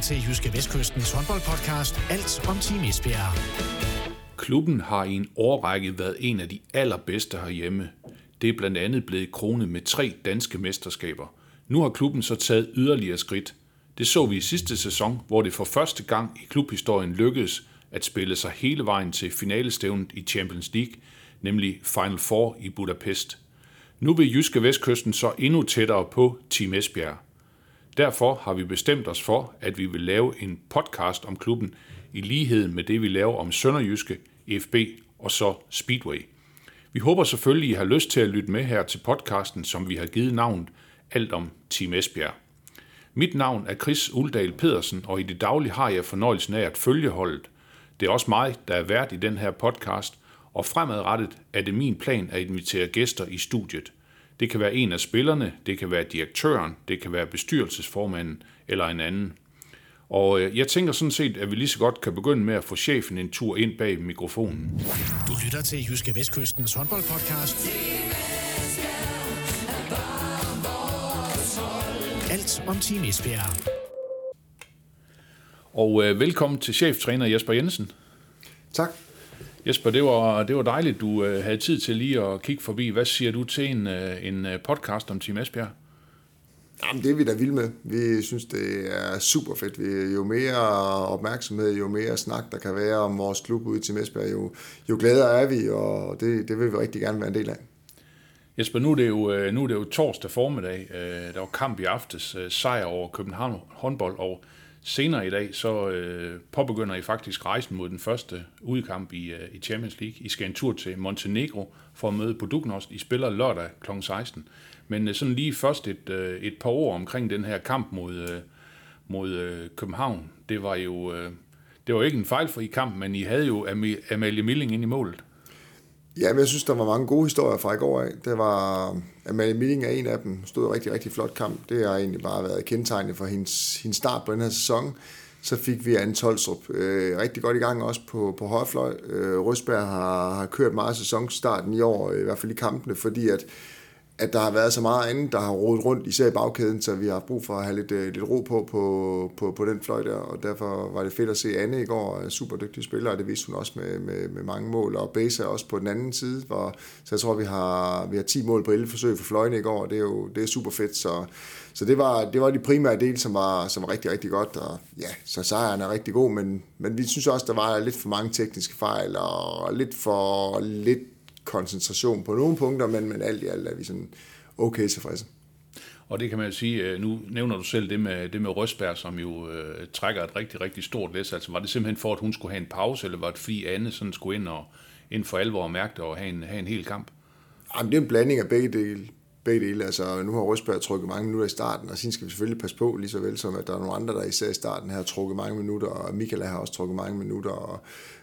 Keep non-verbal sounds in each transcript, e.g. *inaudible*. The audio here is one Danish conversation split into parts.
til Jyske Vestkystens håndboldpodcast Alt om Team Esbjerg. Klubben har i en årrække været en af de allerbedste herhjemme. Det er blandt andet blevet kronet med tre danske mesterskaber. Nu har klubben så taget yderligere skridt. Det så vi i sidste sæson, hvor det for første gang i klubhistorien lykkedes at spille sig hele vejen til finalestævnet i Champions League, nemlig Final Four i Budapest. Nu vil Jyske Vestkysten så endnu tættere på Team Esbjerg. Derfor har vi bestemt os for, at vi vil lave en podcast om klubben i lighed med det, vi laver om Sønderjyske, FB og så Speedway. Vi håber selvfølgelig, I har lyst til at lytte med her til podcasten, som vi har givet navnet Alt om Team Esbjerg. Mit navn er Chris Uldal Pedersen, og i det daglige har jeg fornøjelsen af at følge holdet. Det er også mig, der er vært i den her podcast, og fremadrettet er det min plan at invitere gæster i studiet. Det kan være en af spillerne, det kan være direktøren, det kan være bestyrelsesformanden eller en anden. Og øh, jeg tænker sådan set, at vi lige så godt kan begynde med at få chefen en tur ind bag mikrofonen. Du lytter til Jyske Vestkystens håndboldpodcast. Alt om Team Esbjerg. Og øh, velkommen til cheftræner Jesper Jensen. Tak. Jesper, det var, det var dejligt, du øh, havde tid til lige at kigge forbi. Hvad siger du til en, øh, en øh, podcast om Team Esbjerg? Jamen, det er vi da vilde med. Vi synes, det er super fedt. Vi, jo mere opmærksomhed, jo mere snak, der kan være om vores klub ude til Esbjerg, jo, jo gladere er vi, og det, det vil vi rigtig gerne være en del af. Jesper, nu er det jo, øh, nu er det jo torsdag formiddag. Øh, der var kamp i aftes, sejr over København håndbold, og senere i dag, så øh, påbegynder I faktisk rejsen mod den første udkamp i, øh, i Champions League. I skal en tur til Montenegro for at møde Budugnost. I spiller lørdag kl. 16. Men øh, sådan lige først et, øh, et par ord omkring den her kamp mod, øh, mod øh, København. Det var jo øh, det var ikke en fejlfri kamp, men I havde jo Amalie Milling ind i målet. Ja, men jeg synes, der var mange gode historier fra i går af. Det var, Amalie Milling er en af dem, stod en rigtig, rigtig flot kamp. Det har egentlig bare været kendetegnende for hendes, hendes start på den her sæson. Så fik vi Anne Tolstrup øh, rigtig godt i gang også på, på højrefløj. Øh, Røsberg har, har kørt meget sæsonstarten i år, i hvert fald i kampene, fordi at at der har været så meget andet, der har rodet rundt, især i bagkæden, så vi har brug for at have lidt, øh, lidt ro på, på, på, på den fløj der, og derfor var det fedt at se Anne i går, super dygtig spiller, og det viste hun også med, med, med mange mål, og Base også på den anden side, hvor, så jeg tror, vi har, vi har 10 mål på 11 forsøg for fløjene i går, og det er jo det er super fedt, så, så det var, det var de primære del, som var, som var rigtig, rigtig godt, og ja, så sejren er rigtig god, men, men vi synes også, der var lidt for mange tekniske fejl, og lidt for lidt koncentration på nogle punkter, men, men alt i alt er vi sådan okay tilfredse. Og det kan man jo sige, øh, nu nævner du selv det med, det med Røsberg, som jo øh, trækker et rigtig, rigtig stort læs. Altså var det simpelthen for, at hun skulle have en pause, eller var det fordi Anne sådan skulle ind, og, ind for alvor og mærke det og have en, have en hel kamp? Jamen, det er en blanding af begge dele. Begge dele. Altså, nu har Røsberg trukket mange minutter i starten, og sin skal vi selvfølgelig passe på, lige så vel som at der er nogle andre, der især i starten har trukket mange minutter, og Michael har også trukket mange minutter, og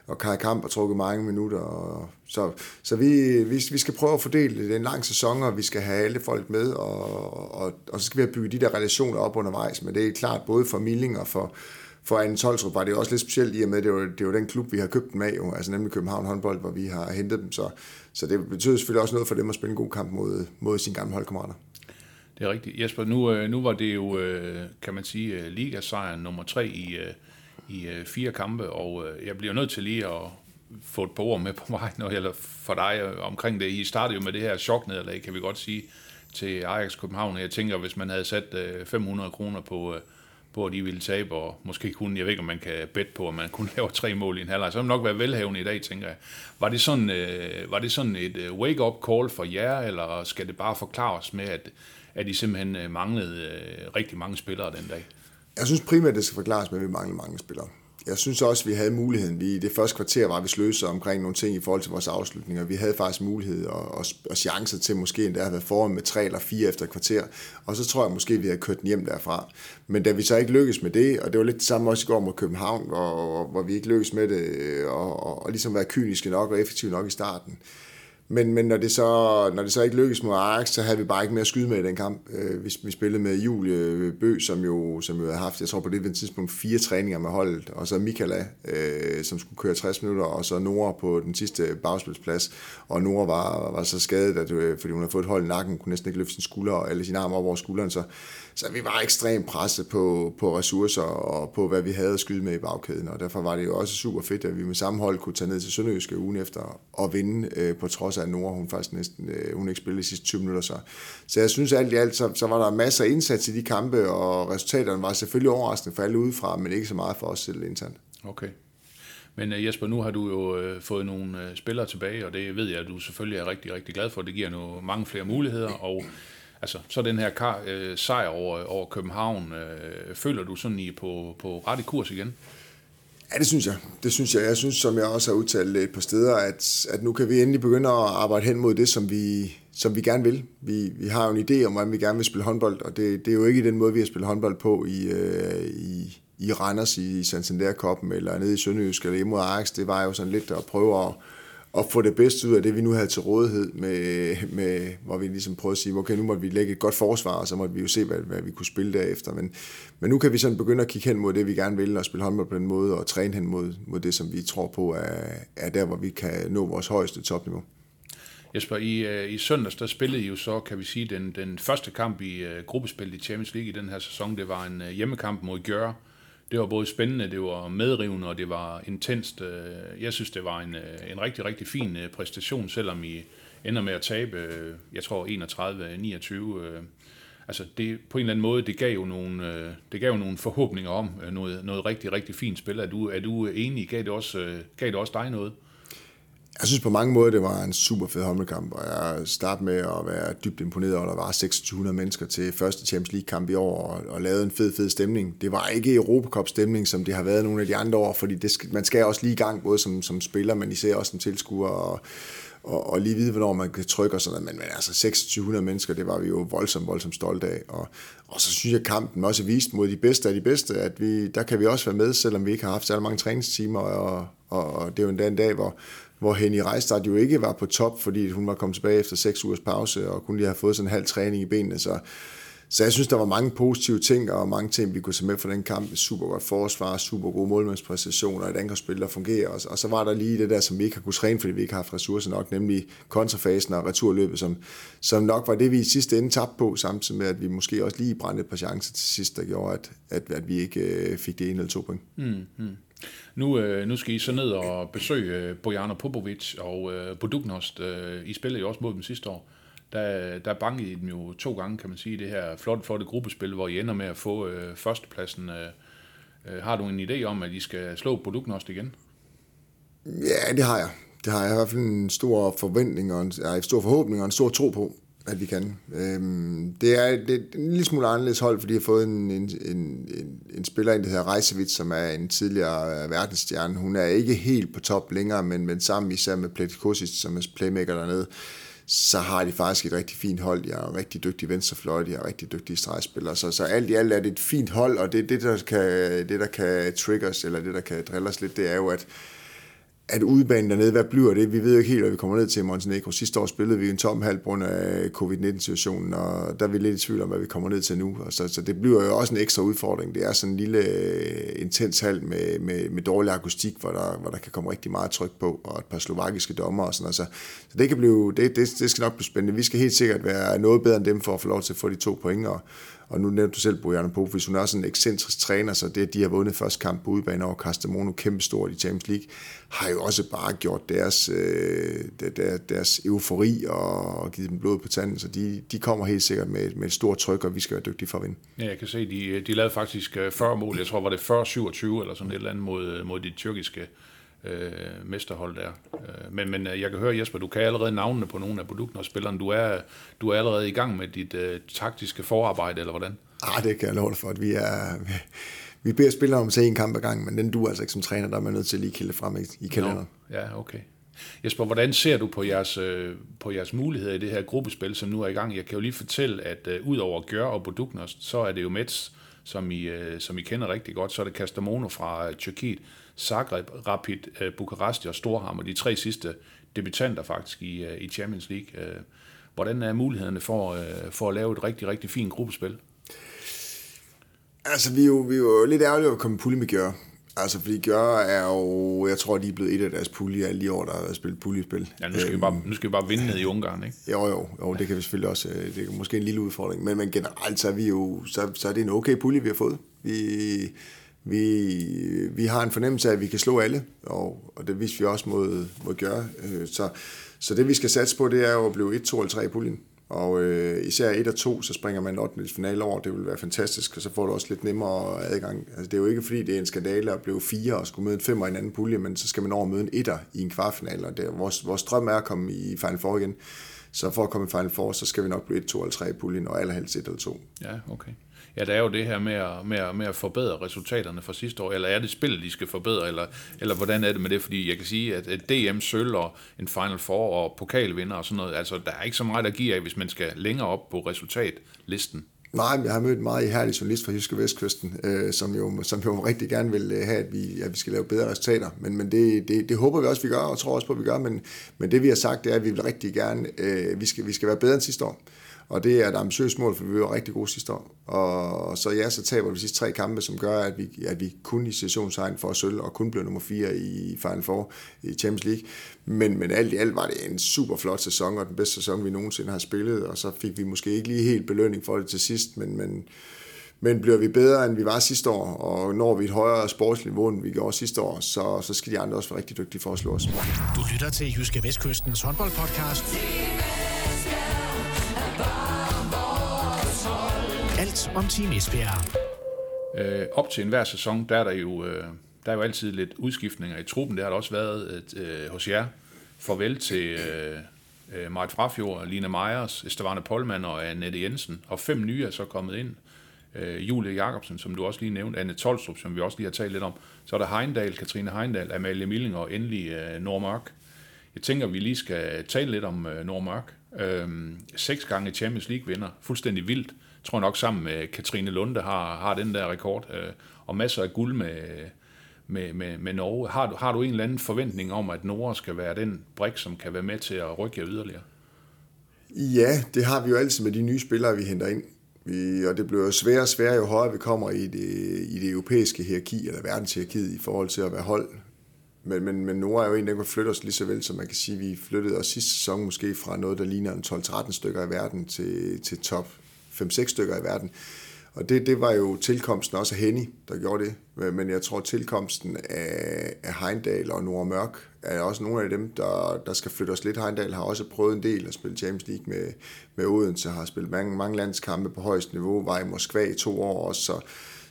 og Kai Kamp har trukket mange minutter. Og, så så vi, vi, vi skal prøve at fordele det. er en lang sæson, og vi skal have alle folk med, og, og, og så skal vi have bygget de der relationer op undervejs. Men det er klart, både for Milling og for, for Anne Tolstrup var det også lidt specielt i og med, at det var, det var den klub, vi har købt dem af, jo, altså nemlig København håndbold, hvor vi har hentet dem. Så, så det betyder selvfølgelig også noget for dem at spille en god kamp mod, mod sine gamle holdkammerater. Det er rigtigt. Jesper, nu, øh, nu var det jo, øh, kan man sige, øh, ligasejren nummer tre i, i fire kampe, og jeg bliver nødt til lige at få et par ord med på vej, når jeg, for dig omkring det. I startede jo med det her choknederlag, kan vi godt sige, til Ajax København. Jeg tænker, hvis man havde sat 500 kroner på, på, at de ville tabe, og måske kun, jeg ved ikke, om man kan bet på, at man kun *laughs* laver tre mål i en halvleg, så ville nok være velhavende i dag, tænker jeg. Var det sådan, øh, var det sådan et øh, wake-up call for jer, eller skal det bare forklares med, at, at I simpelthen øh, manglede øh, rigtig mange spillere den dag? Jeg synes primært, det skal forklares med, at vi mangler mange spillere. Jeg synes også, at vi havde muligheden. Vi, det første kvarter var vi sløse omkring nogle ting i forhold til vores afslutninger. Vi havde faktisk mulighed og, og, og chancer til måske endda at have været foran med tre eller fire efter et kvarter. Og så tror jeg måske, at vi havde kørt den hjem derfra. Men da vi så ikke lykkedes med det, og det var lidt det samme også i går mod København, hvor, hvor vi ikke lykkedes med det, øh, og, og, og ligesom være kyniske nok og effektive nok i starten, men, men når, det så, når det så ikke lykkedes mod Ajax, så havde vi bare ikke mere at skyde med i den kamp. Øh, vi, vi spillede med Julie Bø, som jo, som jo havde haft, jeg tror på det tidspunkt, fire træninger med holdet, og så Mikala, øh, som skulle køre 60 minutter, og så Nora på den sidste bagspilsplads. Og Nora var, var så skadet, at, øh, fordi hun havde fået et hold i nakken, kunne næsten ikke løfte sin skulder og alle sine arme op over skulderen, så, så vi var ekstremt presset på, på ressourcer og på, hvad vi havde at skyde med i bagkæden, og derfor var det jo også super fedt, at vi med samme hold kunne tage ned til Sønderjyske ugen efter og vinde, øh, på trods af, at Nora, hun faktisk næsten, øh, hun ikke spillede de sidste 20 minutter. Så, så jeg synes alt i alt, så, så var der masser af indsats i de kampe, og resultaterne var selvfølgelig overraskende for alle udefra, men ikke så meget for os selv internt. Okay. Men øh, Jesper, nu har du jo øh, fået nogle øh, spillere tilbage, og det ved jeg, at du selvfølgelig er rigtig, rigtig glad for. Det giver nu mange flere muligheder, og altså, så den her kar, øh, sejr over, over København, øh, føler du sådan i på, på rette kurs igen? Ja, det synes jeg. Det synes jeg. Jeg synes, som jeg også har udtalt et par steder, at, at nu kan vi endelig begynde at arbejde hen mod det, som vi, som vi gerne vil. Vi, vi har jo en idé om, hvordan vi gerne vil spille håndbold, og det, det er jo ikke den måde, vi har spillet håndbold på i, øh, i, i Randers i Santander-koppen, eller nede i Sønderjysk, eller imod mod Ajax. Det var jo sådan lidt at prøve at, at få det bedste ud af det, vi nu havde til rådighed, med, med, hvor vi ligesom prøvede at sige, okay, nu måtte vi lægge et godt forsvar, og så må vi jo se, hvad, hvad vi kunne spille derefter. Men, men nu kan vi sådan begynde at kigge hen mod det, vi gerne vil, og spille håndbold på den måde, og træne hen mod, mod det, som vi tror på er, er der, hvor vi kan nå vores højeste topniveau. Jesper, i, øh, i søndags, der spillede I jo så, kan vi sige, den, den første kamp i uh, gruppespillet i Champions League i den her sæson. Det var en uh, hjemmekamp mod Gjør, det var både spændende, det var medrivende, og det var intenst. Øh, jeg synes, det var en, øh, en rigtig, rigtig fin øh, præstation, selvom I ender med at tabe, jeg tror 31-29. Altså det, på en eller anden måde, det gav jo nogle, det gav jo nogle forhåbninger om noget, noget rigtig, rigtig fint spil. Er du, er du enig? Gav det, også, gav det også dig noget? Jeg synes på mange måder, det var en super fed håndboldkamp, og jeg startede med at være dybt imponeret over, at der var 2600 mennesker til første Champions League-kamp i år, og, og lavede en fed, fed stemning. Det var ikke Europacup-stemning, som det har været nogle af de andre år, fordi det skal, man skal også lige i gang, både som, som spiller, men især også som tilskuer, og, og, og lige vide, hvornår man kan trykke og sådan noget. Men, men altså 2600 mennesker, det var vi jo voldsomt, voldsomt stolte af. Og, og så synes jeg, at kampen også viste mod de bedste af de bedste, at vi, der kan vi også være med, selvom vi ikke har haft så mange træningstimer, og, og, og det er jo endda en dag, hvor, hvor Henny Reistad jo ikke var på top, fordi hun var kommet tilbage efter seks ugers pause, og kun lige har fået sådan en halv træning i benene, så så jeg synes, der var mange positive ting, og mange ting, vi kunne tage med fra den kamp. Super godt forsvar, super gode målmandspræstationer, et angrebsspil, der fungerer. Og, og så var der lige det der, som vi ikke har kunnet træne, fordi vi ikke har haft ressourcer nok, nemlig kontrafasen og returløbet, som, som nok var det, vi i sidste ende tabte på, samtidig med, at vi måske også lige brændte et par chancer til sidst, der gjorde, at, at, at vi ikke øh, fik det ene eller to point. Mm, hmm nu, øh, nu skal I så ned og besøge øh, Bojana Popovic og øh, Øh, I spillede jo også mod dem sidste år der, der bankede I dem jo to gange, kan man sige, det her flotte, flotte gruppespil, hvor I ender med at få øh, førstepladsen. Øh, øh har du en idé om, at I skal slå Produknost igen? Ja, det har jeg. Det har jeg i hvert fald en stor forventning og en, en stor forhåbning og en stor tro på, at vi kan. Øhm, det, er, det er en lille smule anderledes hold, fordi jeg har fået en, en, en, en, en spiller ind, der hedder Reisevits, som er en tidligere øh, verdensstjerne. Hun er ikke helt på top længere, men, men sammen især med Pletikosic, som er playmaker dernede, så har de faktisk et rigtig fint hold. De har en rigtig dygtig venstrefløj, de har rigtig dygtige stregspillere. Så, så alt i alt er det et fint hold, og det, det, der kan, det, der kan triggers, eller det, der kan drille os lidt, det er jo, at at udbanen dernede, hvad bliver det? Vi ved jo ikke helt, hvad vi kommer ned til Montenegro. Sidste år spillede vi en tom halv grund af covid-19-situationen, og der er vi lidt i tvivl om, hvad vi kommer ned til nu. Og så, så det bliver jo også en ekstra udfordring. Det er sådan en lille øh, intens hal med, med, med dårlig akustik, hvor der, hvor der kan komme rigtig meget tryk på, og et par slovakiske dommer og sådan noget. Så, så det, kan blive, det, det, det skal nok blive spændende. Vi skal helt sikkert være noget bedre end dem for at få lov til at få de to point, og, og nu nævnte du selv Bojana Popovic, hun er også en ekscentrisk træner, så det, at de har vundet første kamp på udebane over Castamono, kæmpestort i Champions League, har jo også bare gjort deres, øh, deres eufori og givet dem blod på tanden, så de, de kommer helt sikkert med, med et stort tryk, og vi skal være dygtige for at vinde. Ja, jeg kan se, de, de lavede faktisk øh, 40 mål, jeg tror, var det 40-27 eller sådan et eller andet mod, mod de tyrkiske øh, mesterhold der. Øh, men, men øh, jeg kan høre, Jesper, du kan allerede navnene på nogle af produkterne og spillerne. Du er, du er allerede i gang med dit øh, taktiske forarbejde, eller hvordan? Ah, det kan jeg love dig for, at vi er... *laughs* Vi beder spillere om at se en kamp ad gangen, men den du altså ikke som træner, der er man nødt til at lige kælde frem i, kalenderen. No. Ja, okay. Jesper, hvordan ser du på jeres, øh, på jeres muligheder i det her gruppespil, som nu er i gang? Jeg kan jo lige fortælle, at øh, ud over Gør og Boduknost, så er det jo Mets, som I, øh, som I kender rigtig godt. Så er det Castamono fra øh, Tyrkiet, Zagreb, Rapid, øh, Bukarest og Storhammer. De tre sidste, debutanter faktisk i, øh, i Champions League. Øh, hvordan er mulighederne for, for at lave et rigtig, rigtig fint gruppespil? Altså, vi er jo, vi er jo lidt ærgerlige at komme pulje med Gjør. Altså, fordi Gør er jo, jeg tror, de er blevet et af deres pulje alle de år, der har spillet puljespil. Ja, nu skal, vi bare, nu skal vi bare vinde ned i Ungarn, ikke? Jo, jo, jo, det kan vi selvfølgelig også, det er måske en lille udfordring, men, men generelt så er vi jo, så, så er det en okay pulje, vi har fået. Vi, vi, vi har en fornemmelse af, at vi kan slå alle, og, og det viser vi også mod, mod gøre. Øh, så, så det vi skal satse på, det er jo at blive 1, 2 eller 3 i puljen. Og øh, især 1 og 2, så springer man 8. finale over, det vil være fantastisk, og så får du også lidt nemmere adgang. Altså, det er jo ikke fordi, det er en skandale at blive 4 og skulle møde en 5 i en anden pulje, men så skal man over møde en 1 i en kvartfinale, og det er, vores, vores drøm er at komme i Final Four igen. Så for at komme i Final Four, så skal vi nok blive 1, 2 eller 3 i puljen, og allerhelst 1 eller 2. Ja, okay. Ja, der er jo det her med at, med at, med at forbedre resultaterne fra sidste år, eller er det spillet, de skal forbedre, eller, eller hvordan er det med det? Fordi jeg kan sige, at, at DM sølv og en Final Four og pokalvinder og sådan noget, altså der er ikke så meget at give af, hvis man skal længere op på resultatlisten. Nej, jeg har mødt en meget ihærdig journalist fra Jyske Vestkysten, øh, som, jo, som jo rigtig gerne vil øh, have, at vi, at vi skal lave bedre resultater. Men, men det, det, det håber vi også, vi gør, og tror også på, at vi gør. Men, men det vi har sagt, det er, at vi vil rigtig gerne, øh, vi, skal, vi skal være bedre end sidste år. Og det er et ambitiøst mål, for vi var rigtig gode sidste år. Og så ja, så taber vi sidste tre kampe, som gør, at vi, at vi kun i situationstegn for sølv, og kun blev nummer 4 i Final Four i Champions League. Men, men alt i alt var det en super flot sæson, og den bedste sæson, vi nogensinde har spillet. Og så fik vi måske ikke lige helt belønning for det til sidst, men, men, men bliver vi bedre, end vi var sidste år, og når vi et højere sportsniveau, end vi gjorde sidste år, så, så skal de andre også være rigtig dygtige for at slå os. Du lytter til Jyske Vestkystens håndboldpodcast. Om Team Esbjerg. Øh, op til enhver sæson, der er der jo, øh, der er jo altid lidt udskiftninger i truppen. Det har der også været et, øh, hos jer. Farvel til øh, øh, Marit Frafjord, Lina Meyers, Estevane Polman og Annette Jensen. Og fem nye er så kommet ind. Øh, Julie Jacobsen, som du også lige nævnte, Anne Tolstrup, som vi også lige har talt lidt om. Så er der Heindal, Katrine Heindal, Amalie Milling og endelig øh, Nordmark. Jeg tænker, vi lige skal tale lidt om øh, Nordmark. Øh, seks gange Champions League vinder. Fuldstændig vildt tror nok sammen med Katrine Lunde har, har den der rekord, øh, og masser af guld med, med, med, med Norge. Har du, har du en eller anden forventning om, at Norge skal være den brik, som kan være med til at rykke jer yderligere? Ja, det har vi jo altid med de nye spillere, vi henter ind. Vi, og det bliver jo sværere og sværere, jo højere vi kommer i det, i det europæiske hierarki, eller verdenshierarkiet, i forhold til at være hold. Men, men, men Nora er jo en, der kan flytte os lige så vel, som man kan sige, vi flyttede os sidste sæson måske fra noget, der ligner en 12-13 stykker i verden til, til top 5-6 stykker i verden. Og det, det var jo tilkomsten også af Henny, der gjorde det. Men jeg tror, tilkomsten af, af Heindal og Nora Mørk er også nogle af dem, der, der skal flytte os lidt. Heindal har også prøvet en del at spille Champions League med, med Odense, har spillet mange, mange landskampe på højst niveau, var i Moskva i to år også, så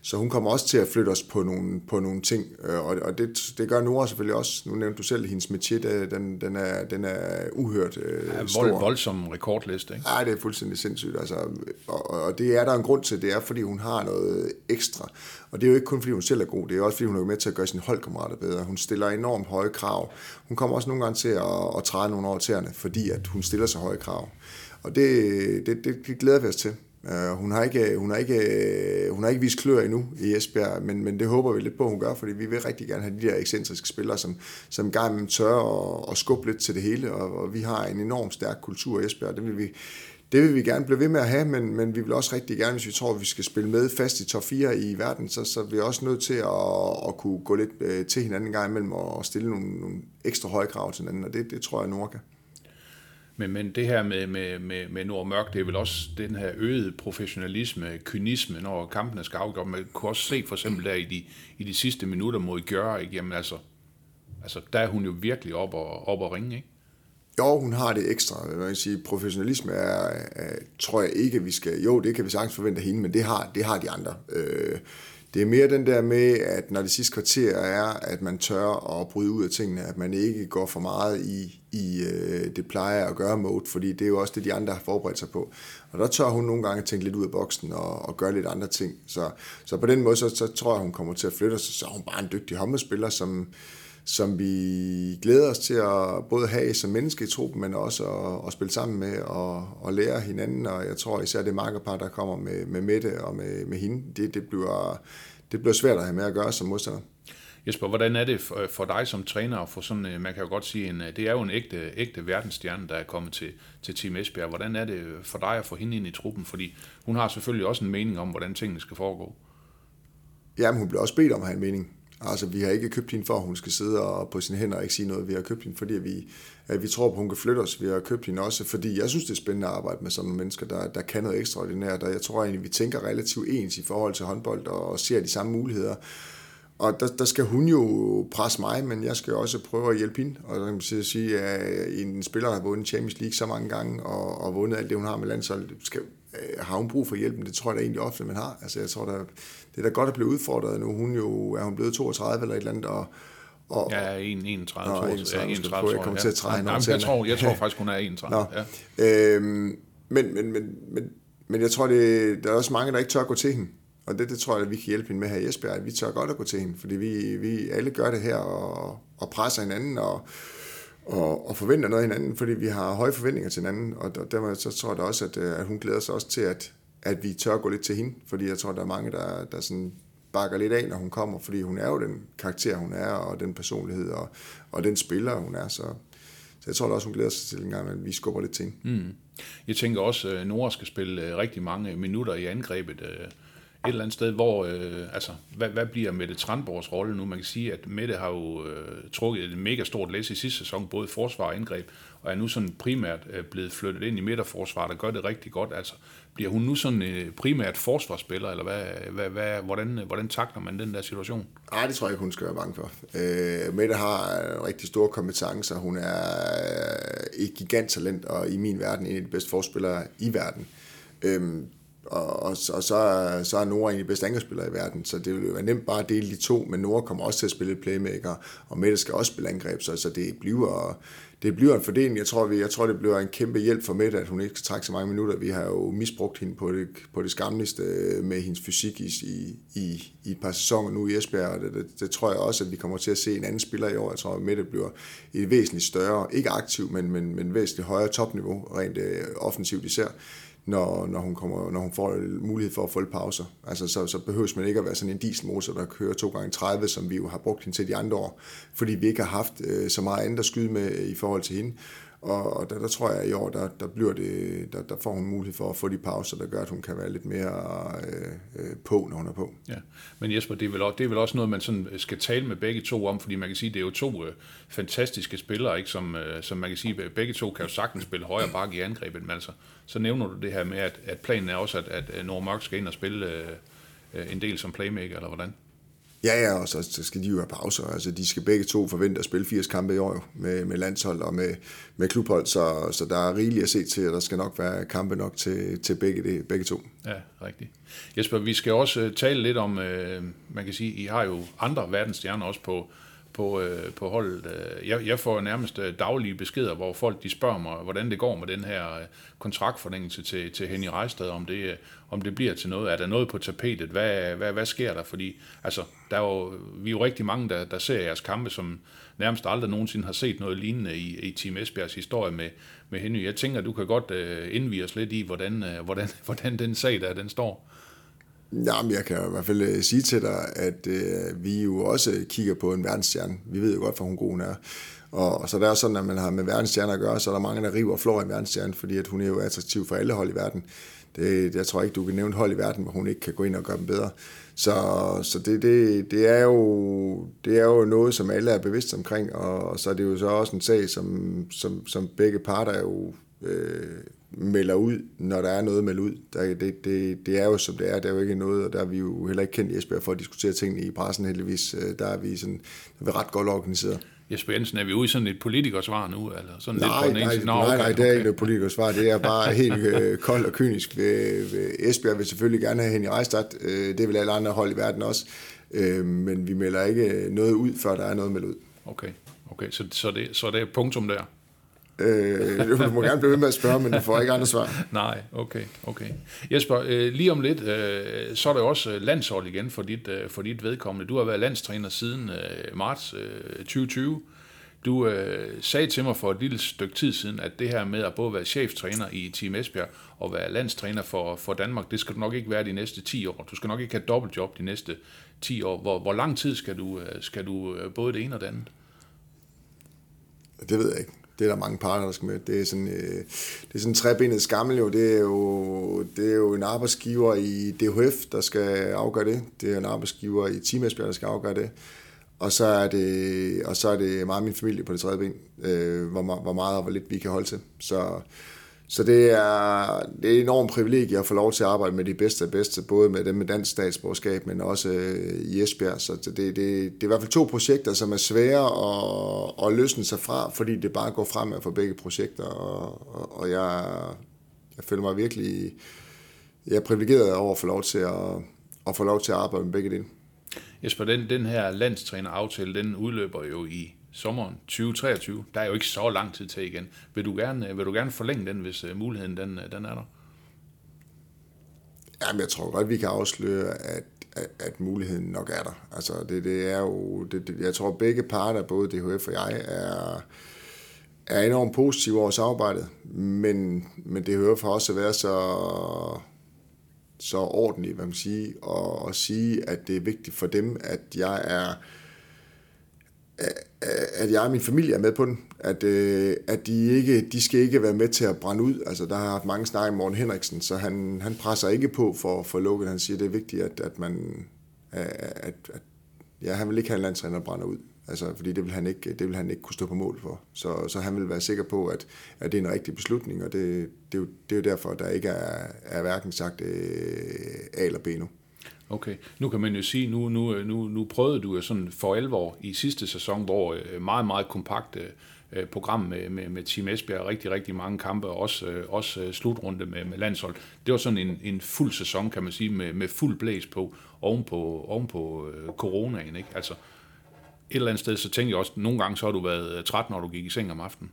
så hun kommer også til at flytte os på nogle, på nogle ting, øh, og, og det, det gør Nora selvfølgelig også. Nu nævnte du selv, hendes métier, den, den, er, den er uhørt øh, ja, stor. Vold, voldsom rekordliste, ikke? Nej, det er fuldstændig sindssygt. Altså, og, og det er der en grund til, det er, fordi hun har noget ekstra. Og det er jo ikke kun, fordi hun selv er god, det er også, fordi hun er med til at gøre sine holdkammerater bedre. Hun stiller enormt høje krav. Hun kommer også nogle gange til at, at træde nogle over tæerne, fordi at hun stiller så høje krav. Og det, det, det, det glæder vi os til. Uh, hun, har ikke, hun, har ikke, hun har ikke vist klør endnu i Esbjerg, men, men det håber vi lidt på, at hun gør, fordi vi vil rigtig gerne have de der ekscentriske spillere, som, som gang med tør og, og skubbe lidt til det hele, og, og vi har en enorm stærk kultur i Esbjerg, det vil vi, det vil vi gerne blive ved med at have, men, men vi vil også rigtig gerne, hvis vi tror, at vi skal spille med fast i top 4 i verden, så, så er vi også nødt til at, at kunne gå lidt øh, til hinanden en gang imellem og stille nogle, nogle ekstra høje krav til hinanden, og det, det tror jeg, Nord kan. Men, men det her med, med, med, med Nord Mørk, det er vel også den her øgede professionalisme, kynisme, når kampene skal afgøre. Man kunne også se for eksempel der i de, i de sidste minutter mod Gør, ikke? Jamen altså, altså, der er hun jo virkelig op og, op og ringe, ikke? Jo, hun har det ekstra. Jeg kan sige, professionalisme er, er, tror jeg ikke, vi skal... Jo, det kan vi sagtens forvente af hende, men det har, det har de andre. Øh, det er mere den der med, at når det sidste kvarter er, at man tør at bryde ud af tingene, at man ikke går for meget i, i øh, det plejer at gøre mode, fordi det er jo også det, de andre har forberedt sig på. Og der tør hun nogle gange tænke lidt ud af boksen og, og gøre lidt andre ting. Så, så på den måde, så, så tror jeg, hun kommer til at flytte sig. Så er hun bare en dygtig håndboldspiller, som, som vi glæder os til at både have som menneske i truppen, men også at, at spille sammen med og, og lære hinanden. Og jeg tror især det markerpar, der kommer med, med Mette og med, med hende, det, det, bliver, det bliver svært at have med at gøre som modstander. Jesper, hvordan er det for, dig som træner at få sådan, øh, man kan jo godt sige, en, det er jo en ægte, ægte verdensstjerne, der er kommet til, til Team Esbjerg. Hvordan er det for dig at få hende ind i truppen? Fordi hun har selvfølgelig også en mening om, hvordan tingene skal foregå. Jamen, hun bliver også bedt om at have en mening. Altså, vi har ikke købt hende for, at hun skal sidde og på sine hænder og ikke sige noget. Vi har købt hende, fordi vi, at vi tror på, at hun kan flytte os. Vi har købt hende også, fordi jeg synes, det er spændende at arbejde med sådan nogle mennesker, der, der kan noget ekstraordinært. Og jeg tror egentlig, vi tænker relativt ens i forhold til håndbold og ser de samme muligheder. Og der, der skal hun jo presse mig, men jeg skal også prøve at hjælpe hende. Og der kan man sige, at en spiller, der har vundet Champions League så mange gange, og, og vundet alt det, hun har med landshold, skal, øh, har hun brug for hjælpen? Det tror jeg da egentlig ofte, man har. Altså, jeg tror, der, det er da godt at blive udfordret nu. Hun jo, er hun blevet 32 eller et eller andet, og, og, ja, 31, Nå, 31, 31 jeg kommer til at træde ja. jeg, tror, jeg tror *laughs* faktisk, hun er 31. Nå. Ja. Øhm, men, men, men, men, men jeg tror, det, der er også mange, der ikke tør at gå til hende. Og det, det tror jeg, at vi kan hjælpe hende med her i Esbjerg, vi tør godt at gå til hende, fordi vi, vi alle gør det her og, og presser hinanden og, og, og forventer noget af hinanden, fordi vi har høje forventninger til hinanden, og der, der så tror jeg da også, at, øh, at hun glæder sig også til, at, at vi tør gå lidt til hende, fordi jeg tror, der er mange, der, der sådan bakker lidt af, når hun kommer, fordi hun er jo den karakter, hun er, og den personlighed, og, og den spiller, hun er, så, så jeg tror da også, hun glæder sig til en gang, at vi skubber lidt til hende. mm. Jeg tænker også, at Nora skal spille øh, rigtig mange minutter i angrebet, et eller andet sted, hvor, øh, altså, hvad, hvad bliver Mette Tranborgs rolle nu? Man kan sige, at Mette har jo øh, trukket et mega stort læs i sidste sæson, både forsvar og angreb, og er nu sådan primært øh, blevet flyttet ind i midterforsvar, der gør det rigtig godt. Altså, bliver hun nu sådan øh, primært forsvarsspiller, eller hvad, hvad, hvad, hvordan, hvordan takler man den der situation? Nej, det tror jeg ikke, hun skal være bange for. Øh, Mette har øh, rigtig store kompetencer. Hun er et et giganttalent, og i min verden en af de bedste forspillere i verden. Øh, og, og, og så, så er Nora egentlig bedste angrebsspiller i verden, så det vil jo være nemt bare at dele de to, men Nora kommer også til at spille playmaker, og Mette skal også spille angreb, så, så det bliver det bliver en fordeling. Jeg tror, vi, jeg tror, det bliver en kæmpe hjælp for Mette, at hun ikke skal trække så mange minutter. Vi har jo misbrugt hende på det, på det skamligste øh, med hendes fysik i, i, i et par sæsoner nu i Esbjerg, og det, det, det, tror jeg også, at vi kommer til at se en anden spiller i år. Jeg tror, at Mette bliver et væsentligt større, ikke aktiv, men, men, men væsentligt højere topniveau, rent øh, offensivt især når, når, hun kommer, når hun får mulighed for at få pauser. Altså, så, så behøves man ikke at være sådan en dieselmotor, der kører 2 gange 30 som vi jo har brugt hende til de andre år, fordi vi ikke har haft øh, så meget andet at skyde med i forhold til hende. Og, og der, der tror jeg, at i år, der, der, bliver det, der, der får hun mulighed for at få de pauser, der gør, at hun kan være lidt mere øh, øh på, når hun er på. Ja, men Jesper, det er, vel også, det er vel også noget, man sådan øh, skal tale med begge to om, fordi man kan sige, det er jo to øh, fantastiske spillere, ikke? Som, øh, som man kan sige, øh, begge to kan jo sagtens spille højre bakke i angrebet, men altså, så nævner du det her med, at, at planen er også, at, at Nora Mørk skal ind og spille øh en del som playmaker, eller hvordan? Ja, ja, og så, så skal de jo have pauser. Altså, de skal begge to forvente at spille 80 kampe i år jo, med, med landshold og med, med klubhold, så, så der er rigeligt at se til, og der skal nok være kampe nok til, til begge, det, begge to. Ja, rigtigt. Jesper, vi skal også øh, tale lidt om, øh, man kan sige, I har jo andre verdensstjerner også på, på, øh, på holdet. Øh, jeg, jeg får nærmest øh, daglige beskeder, hvor folk de spørger mig, hvordan det går med den her øh, kontraktforlængelse til, til Henny Rejstad, om det, om det bliver til noget. Er der noget på tapetet? Hvad, hvad, hvad sker der? Fordi altså, der er jo, vi er jo rigtig mange, der, der ser jeres kampe, som nærmest aldrig nogensinde har set noget lignende i, i Team Esbjergs historie med, med Henny. Jeg tænker, du kan godt øh, indvige os lidt i, hvordan, øh, hvordan, *laughs* hvordan den sag der, den står. Jamen, jeg kan i hvert fald øh, sige til dig, at øh, vi jo også kigger på en verdensstjerne. Vi ved jo godt, hvor hun god hun er. Og, og så der er sådan, at man har med verdensstjerner at gøre, så er der mange, der river og flår i verdensstjerne, fordi at hun er jo attraktiv for alle hold i verden. Det, jeg tror ikke, du kan nævne hold i verden, hvor hun ikke kan gå ind og gøre dem bedre. Så, så det, det, det, er jo, det er jo noget, som alle er bevidst omkring, og, og så er det jo så også en sag, som, som, som begge parter jo øh, melder ud, når der er noget at melde ud. Der, det, det, det er jo som det er, der er jo ikke noget, og der er vi jo heller ikke kendt i Esbjerg for at diskutere tingene i pressen heldigvis. Øh, der er vi, sådan, der er vi ret godt organiseret. Jesper Jensen, er vi ude i sådan et politikersvar nu? Eller sådan nej, lidt på nej, Nå, okay, nej, nej, det er ikke et politikersvar. Det er bare *laughs* helt øh, koldt og kynisk. Ved, ved Esbjerg vil selvfølgelig gerne have hende i Rejstad. Øh, det vil alle andre hold i verden også. Øh, men vi melder ikke noget ud, før der er noget meldt ud. Okay, okay. Så, så, det, så det er punktum der? Øh, du må gerne blive ved med at spørge, men du får ikke andre svar. Nej, okay, okay. Jesper, øh, lige om lidt, øh, så er der også landshold igen for dit, øh, for dit vedkommende. Du har været landstræner siden øh, marts øh, 2020. Du øh, sagde til mig for et lille stykke tid siden, at det her med at både være cheftræner i Team Esbjerg og være landstræner for, for Danmark, det skal du nok ikke være de næste 10 år. Du skal nok ikke have dobbeltjob de næste 10 år. Hvor, hvor lang tid skal du, øh, skal du øh, både det ene og det andet? Det ved jeg ikke. Det er der mange parter, der skal med. Det er sådan, øh, det er sådan en trebenet skammel jo. Det er jo, det er jo en arbejdsgiver i DHF, der skal afgøre det. Det er en arbejdsgiver i Team Esbjerg, der skal afgøre det. Og så er det, og så er det meget min familie på det tredje ben, øh, hvor, hvor meget og hvor lidt vi kan holde til. Så, så det er, det er et enormt privilegie at få lov til at arbejde med de bedste af bedste, både med dem med dansk statsborgerskab, men også øh, i Esbjerg. Så det, det, det er i hvert fald to projekter, som er svære at, at løsne sig fra, fordi det bare går fremad for begge projekter, og, og, og jeg, jeg føler mig virkelig jeg er privilegeret over at få lov til at, at få lov til at arbejde med begge dele. Jesper, den, den her landstræner-aftale, den udløber jo i sommeren 2023. Der er jo ikke så lang tid til igen. Vil du gerne, øh, vil du gerne forlænge den, hvis øh, muligheden den, øh, den er der? Jamen, jeg tror godt, vi kan afsløre, at, at, at muligheden nok er der. Altså, det, det er jo, det, det, jeg tror, begge parter, både DHF og jeg, er, er enormt positive over samarbejdet, men, men DHF har også været så så ordentligt, hvad man siger, og, og sige, at det er vigtigt for dem, at jeg er at jeg og min familie er med på den, at, øh, at de, ikke, de skal ikke være med til at brænde ud. Altså, der har haft mange snakke med Morten Henriksen, så han, han presser ikke på for, for lukket. Han siger, at det er vigtigt, at, at man, at, at, ja, han vil ikke have en landstræner, der brænder ud. Altså, fordi det vil, han ikke, det vil han ikke kunne stå på mål for. Så, så han vil være sikker på, at, at det er en rigtig beslutning, og det, det, er, jo, det er jo derfor, der ikke er, er hverken sagt øh, A eller B nu. Okay, nu kan man jo sige, nu, nu, øh, nu, nu prøvede du jo sådan for alvor i sidste sæson, hvor øh, meget, meget kompakt øh, program med, med, med Team Esbjerg, rigtig, rigtig mange kampe, og også, også slutrunde med, med landshold. Det var sådan en, en fuld sæson, kan man sige, med, med fuld blæs på, oven på, oven på coronaen, ikke? Altså, et eller andet sted, så tænker jeg også, at nogle gange så har du været træt, når du gik i seng om aftenen.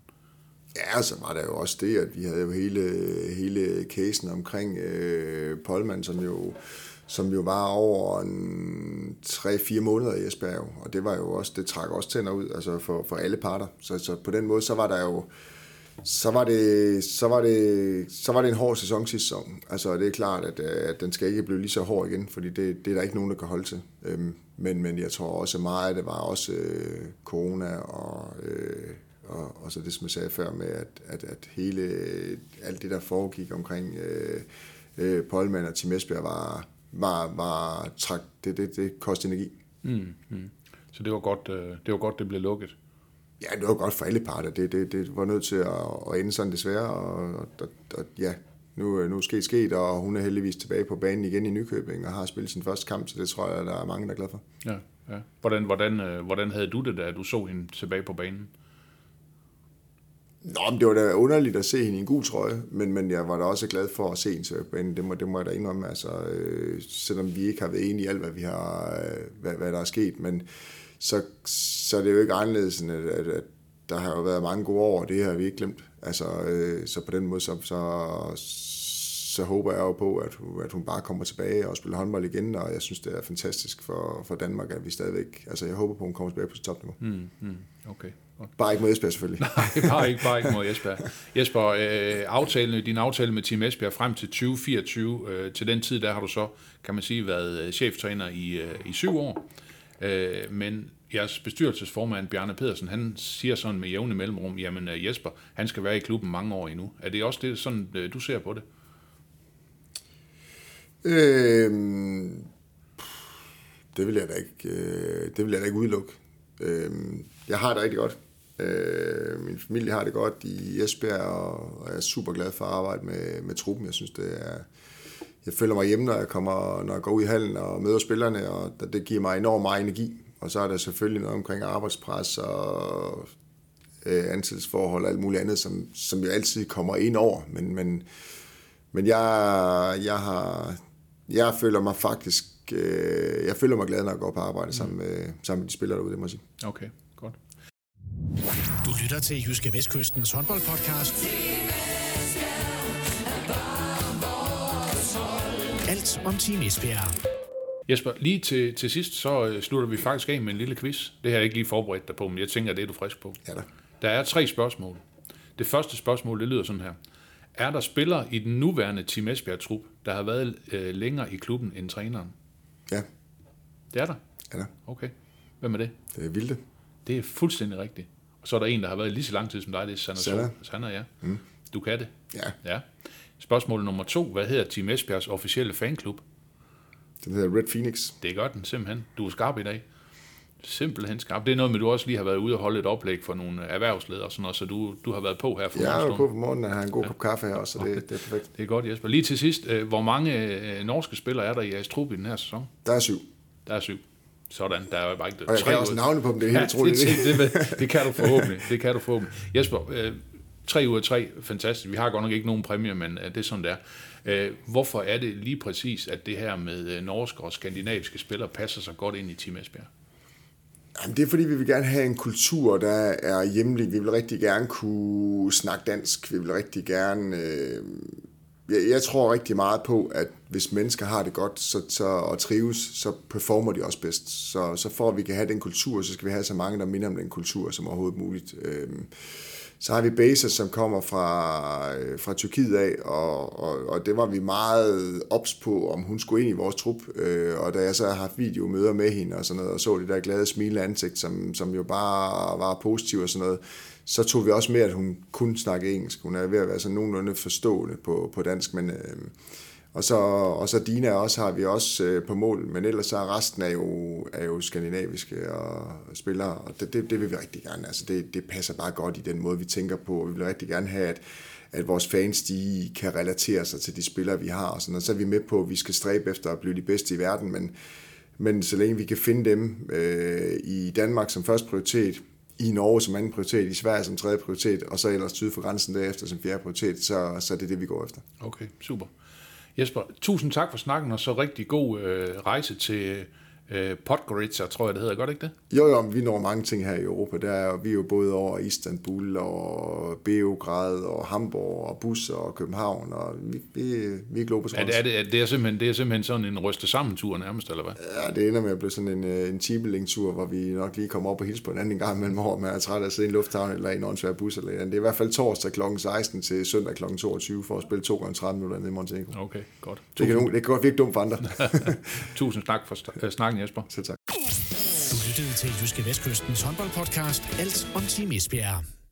Ja, så var der jo også det, at vi havde jo hele, hele casen omkring øh, Polman, som jo, som jo var over en 3-4 måneder i Esbjerg, og det var jo også, det trak også tænder ud, altså for, for alle parter. Så, så på den måde, så var der jo, så var det, så var det, så var det en hård sæson sidste sæson. Altså det er klart, at, øh, at den skal ikke blive lige så hård igen, fordi det, det er der ikke nogen, der kan holde til. Øhm, men, men jeg tror også meget, at det var også øh, corona og, øh, og, og så det, som jeg sagde før med, at, at, at hele, alt det, der foregik omkring øh, øh, Polman og Tim Esbjerg var, var, var trak, det, det, det kostede energi. Mm, mm. Så det var, godt, øh, det var godt, det blev lukket. Ja, det var godt for alle parter. Det, det, det var nødt til at, at ende sådan desværre, og, og, og ja, nu, nu er sket sket, og hun er heldigvis tilbage på banen igen i Nykøbing, og har spillet sin første kamp, så det tror jeg, der er mange, der er glade for. Ja, ja. Hvordan, hvordan, øh, hvordan havde du det, da du så hende tilbage på banen? Nå, men det var da underligt at se hende i en gul trøje, men, men jeg var da også glad for at se hende tilbage på banen. Det må, det må jeg da indrømme, altså, øh, selvom vi ikke har været enige i alt, hvad, vi har, øh, hvad, hvad der er sket, men så, så det er det jo ikke anderledes, end at, at, at der har jo været mange gode år, og det har vi ikke glemt. Altså, øh, så på den måde, så, så, så håber jeg jo på, at, at hun bare kommer tilbage og spiller håndbold igen, og jeg synes, det er fantastisk for, for Danmark, at vi stadigvæk, altså jeg håber på, at hun kommer tilbage på sit topniveau. Mm, mm, okay. Bare ikke mod Esbjerg, selvfølgelig. *laughs* Nej, bare ikke, bare ikke mod Esbjerg. Jesper, øh, aftalen, din aftale med Team Esbjerg frem til 2024, øh, til den tid, der har du så, kan man sige, været øh, cheftræner i, øh, i syv år. Øh, men jeres bestyrelsesformand, Bjarne Pedersen, han siger sådan med jævne mellemrum, jamen øh, Jesper, han skal være i klubben mange år endnu. Er det også det, sådan øh, du ser på det? Øhm, det vil jeg da ikke, øh, det vil jeg da ikke udelukke. Øhm, jeg har det rigtig godt. Øh, min familie har det godt i Esbjerg, og jeg er super glad for at arbejde med, med truppen. Jeg synes, det er, jeg føler mig hjemme, når jeg, kommer, når jeg går ud i hallen og møder spillerne, og det giver mig enormt meget energi. Og så er der selvfølgelig noget omkring arbejdspres og øh, ansættelsesforhold og alt muligt andet, som, som jo altid kommer ind over. Men, men, men jeg, jeg, har, jeg føler mig faktisk øh, jeg føler mig glad, når jeg går på arbejde mm. sammen, med, sammen med de spillere derude, det må jeg sige. Okay. Du lytter til Jyske Vestkystens håndboldpodcast. Alt om Team Esbjerg. Jesper, lige til, til sidst, så øh, slutter vi faktisk af med en lille quiz. Det har jeg ikke lige forberedt dig på, men jeg tænker, det er du frisk på. Ja da. Der er tre spørgsmål. Det første spørgsmål, det lyder sådan her. Er der spillere i den nuværende Team Esbjerg-trup, der har været øh, længere i klubben end træneren? Ja, Det er der. ja da. Okay. Hvem er det? Det er vildt. Det er fuldstændig rigtigt. Og så er der en, der har været lige så lang tid som dig, det er Sander. Sander. Sander, ja. Mm. Du kan det. Ja, Ja. Spørgsmål nummer to. Hvad hedder Team Esbjergs officielle fanklub? den hedder Red Phoenix. Det gør den simpelthen. Du er skarp i dag. Simpelthen skarp. Det er noget med, du også lige har været ude og holde et oplæg for nogle erhvervsledere og sådan noget, så du, du har været på her for Jeg er jo morgenstunden. på på morgenen og har en god kop kaffe her også, så det, det er perfekt. Det er godt, Jesper. Lige til sidst, øh, hvor mange øh, norske spillere er der i jeres trup i den her sæson? Der er syv. Der er syv. Sådan, der er bare ikke Og jeg kan også navne på dem, det er helt ja, utroligt. Det, det, det, det, kan du forhåbentlig. Det kan du forhåbentlig. Jesper, øh, tre ud af tre, fantastisk. Vi har godt nok ikke nogen præmie, men øh, det er sådan, der. Øh, hvorfor er det lige præcis, at det her med øh, norske og skandinaviske spillere passer så godt ind i Team Esbjerg? Jamen, det er fordi, vi vil gerne have en kultur, der er hjemlig. Vi vil rigtig gerne kunne snakke dansk. Vi vil rigtig gerne... Øh, jeg, jeg tror rigtig meget på, at hvis mennesker har det godt så, så, og trives, så performer de også bedst. Så, så for at vi kan have den kultur, så skal vi have så mange, der minder om den kultur som overhovedet muligt. Øh, så har vi Baser, som kommer fra, øh, fra Tyrkiet af, og, og, og det var vi meget ops på, om hun skulle ind i vores trup. Øh, og da jeg så har haft videomøder med hende og sådan noget, og så det der glade smilende ansigt, som, som jo bare var positiv og sådan noget, så tog vi også med, at hun kunne snakke engelsk. Hun er ved at være sådan nogenlunde forstående på, på dansk, men... Øh, og så, og så Dina også har vi også øh, på mål, men ellers så er resten er jo, er jo skandinaviske og spillere, og det, det, det vil vi rigtig gerne. Altså det, det passer bare godt i den måde, vi tænker på, og vi vil rigtig gerne have, at, at vores fans de kan relatere sig til de spillere, vi har, og, sådan, og så er vi med på, at vi skal stræbe efter at blive de bedste i verden, men, men så længe vi kan finde dem øh, i Danmark som første prioritet, i Norge som anden prioritet, i Sverige som tredje prioritet, og så ellers syd for grænsen derefter som fjerde prioritet, så, så er det det, vi går efter. Okay, super. Jesper, tusind tak for snakken, og så rigtig god øh, rejse til øh, Podgorica, tror jeg det hedder. Godt ikke det? Jo, jo, vi når mange ting her i Europa. Der er, vi er jo både over Istanbul og Beograd og Hamburg og Bus og København, og vi, vi, vi er globus Er det, er det, er det, er simpelthen, det er simpelthen sådan en ryste sammen tur nærmest, eller hvad? Ja, det ender med at blive sådan en, øh, en tibeling-tur, hvor vi nok lige kommer op og hilser på en anden gang mellem år, man er træt af at sidde i en lufthavn eller i en åndssvær bus. Eller, andet. det er i hvert fald torsdag kl. 16 til søndag kl. 22 for at spille 2 gange 30 minutter nede i Montenegro. Okay, godt. Det kan, det kan godt virke dumt for andre. *laughs* Tusind tak for øh, snakken, Jesper. Selv tak. Du lyttede til Jyske Vestkystens håndboldpodcast Alt om Team Esbjerg.